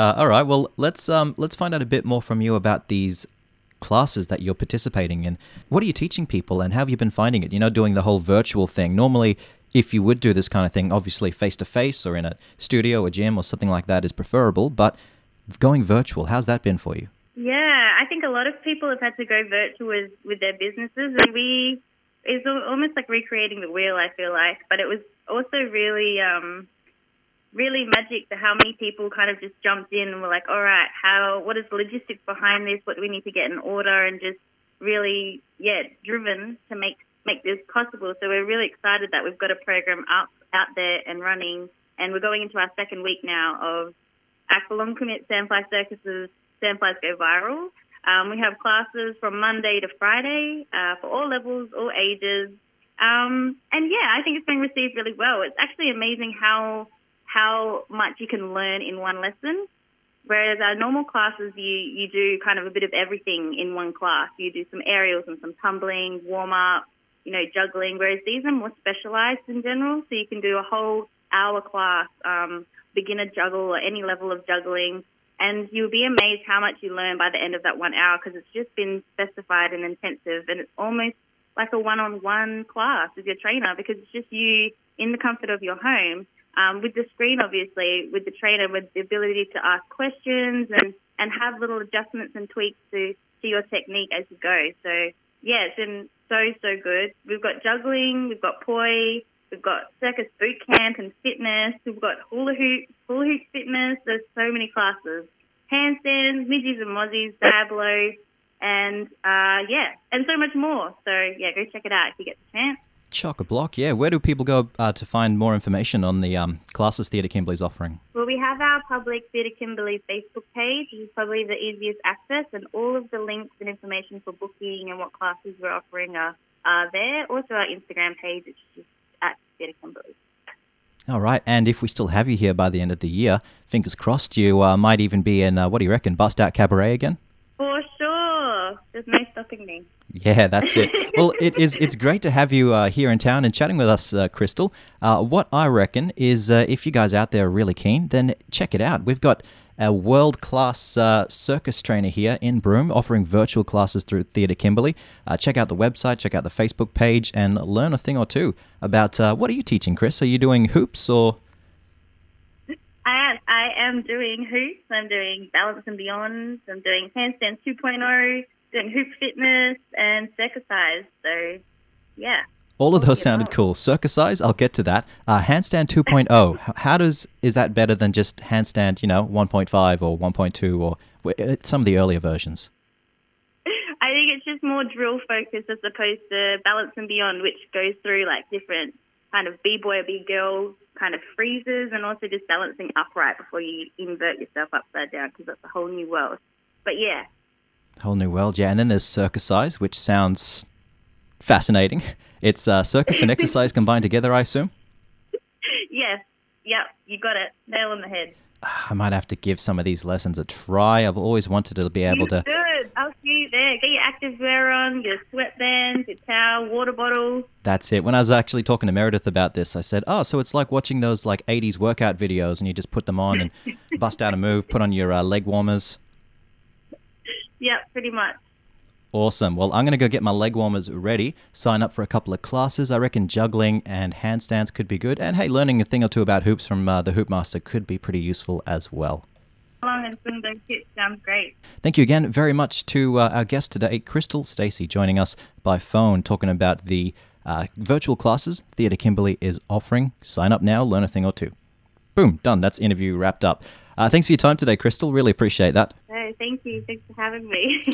Uh, all right. Well, let's um, let's find out a bit more from you about these classes that you're participating in. What are you teaching people, and how have you been finding it? You know, doing the whole virtual thing. Normally, if you would do this kind of thing, obviously face to face or in a studio or gym or something like that is preferable. But going virtual, how's that been for you? Yeah, I think a lot of people have had to go virtual with, with their businesses, and we it's almost like recreating the wheel. I feel like, but it was also really um, really magic to how many people kind of just jumped in and were like, all right, how what is the logistics behind this? What do we need to get in order? And just really, yeah, driven to make make this possible. So we're really excited that we've got a program up out there and running, and we're going into our second week now of Aqualung Commit Sandfly Circuses Sandflies Go Viral. Um, we have classes from Monday to Friday uh, for all levels, all ages. Um, and yeah, I think it's being received really well. It's actually amazing how how much you can learn in one lesson. Whereas our normal classes, you, you do kind of a bit of everything in one class. You do some aerials and some tumbling, warm up, you know, juggling. Whereas these are more specialized in general, so you can do a whole hour class, um, beginner juggle or any level of juggling, and you'll be amazed how much you learn by the end of that one hour because it's just been specified and intensive, and it's almost like a one-on-one class with your trainer because it's just you in the comfort of your home um, with the screen, obviously, with the trainer, with the ability to ask questions and, and have little adjustments and tweaks to, to your technique as you go. So, yeah, it's been so, so good. We've got juggling, we've got poi, we've got circus boot camp and fitness, we've got hula hoop, hula hoop fitness. There's so many classes. Handstands, midgies and mozzies, Diablo, and uh, yeah, and so much more. So, yeah, go check it out if you get the chance. Chock a block, yeah. Where do people go uh, to find more information on the um, classes Theatre Kimberley's offering? Well, we have our public Theatre Kimberley Facebook page, which is probably the easiest access, and all of the links and information for booking and what classes we're offering are, are there. Also, our Instagram page, which is just at Theatre Kimberley. All right, and if we still have you here by the end of the year, fingers crossed, you uh, might even be in, uh, what do you reckon, Bust Out Cabaret again? There's no stopping me. Yeah, that's it. well, it is. It's great to have you uh, here in town and chatting with us, uh, Crystal. Uh, what I reckon is, uh, if you guys out there are really keen, then check it out. We've got a world-class uh, circus trainer here in Broome, offering virtual classes through Theatre Kimberley. Uh, check out the website, check out the Facebook page, and learn a thing or two about what are you teaching, Chris? Are you doing hoops or? I am, I am doing hoops. I'm doing balance and beyond. I'm doing handstand 2.0 doing hoop fitness and circusize. So, yeah. All of those sounded cool. Circus size, I'll get to that. Uh, handstand 2.0, how does is that better than just handstand, you know, 1.5 or 1.2 or uh, some of the earlier versions? I think it's just more drill focused as opposed to balance and beyond, which goes through like different kind of b-boy or b-girl kind of freezes and also just balancing upright before you invert yourself upside down because that's a whole new world. But yeah, Whole new world, yeah. And then there's circusize, which sounds fascinating. It's uh, circus and exercise combined together, I assume. Yes. Yep. You got it. Nail on the head. I might have to give some of these lessons a try. I've always wanted to be able you to. Good. I'll see you there. Get your active wear on, your sweatbands, your towel, water bottle. That's it. When I was actually talking to Meredith about this, I said, "Oh, so it's like watching those like '80s workout videos, and you just put them on and bust out a move, put on your uh, leg warmers." Yeah, pretty much. Awesome. Well, I'm going to go get my leg warmers ready, sign up for a couple of classes. I reckon juggling and handstands could be good. And hey, learning a thing or two about hoops from uh, the Hoopmaster could be pretty useful as well. Long and swing those hips sounds great. Thank you again very much to uh, our guest today, Crystal Stacey, joining us by phone, talking about the uh, virtual classes Theatre Kimberley is offering. Sign up now, learn a thing or two. Boom, done. That's interview wrapped up. Uh, thanks for your time today, Crystal. Really appreciate that. thank you. Thanks for having me.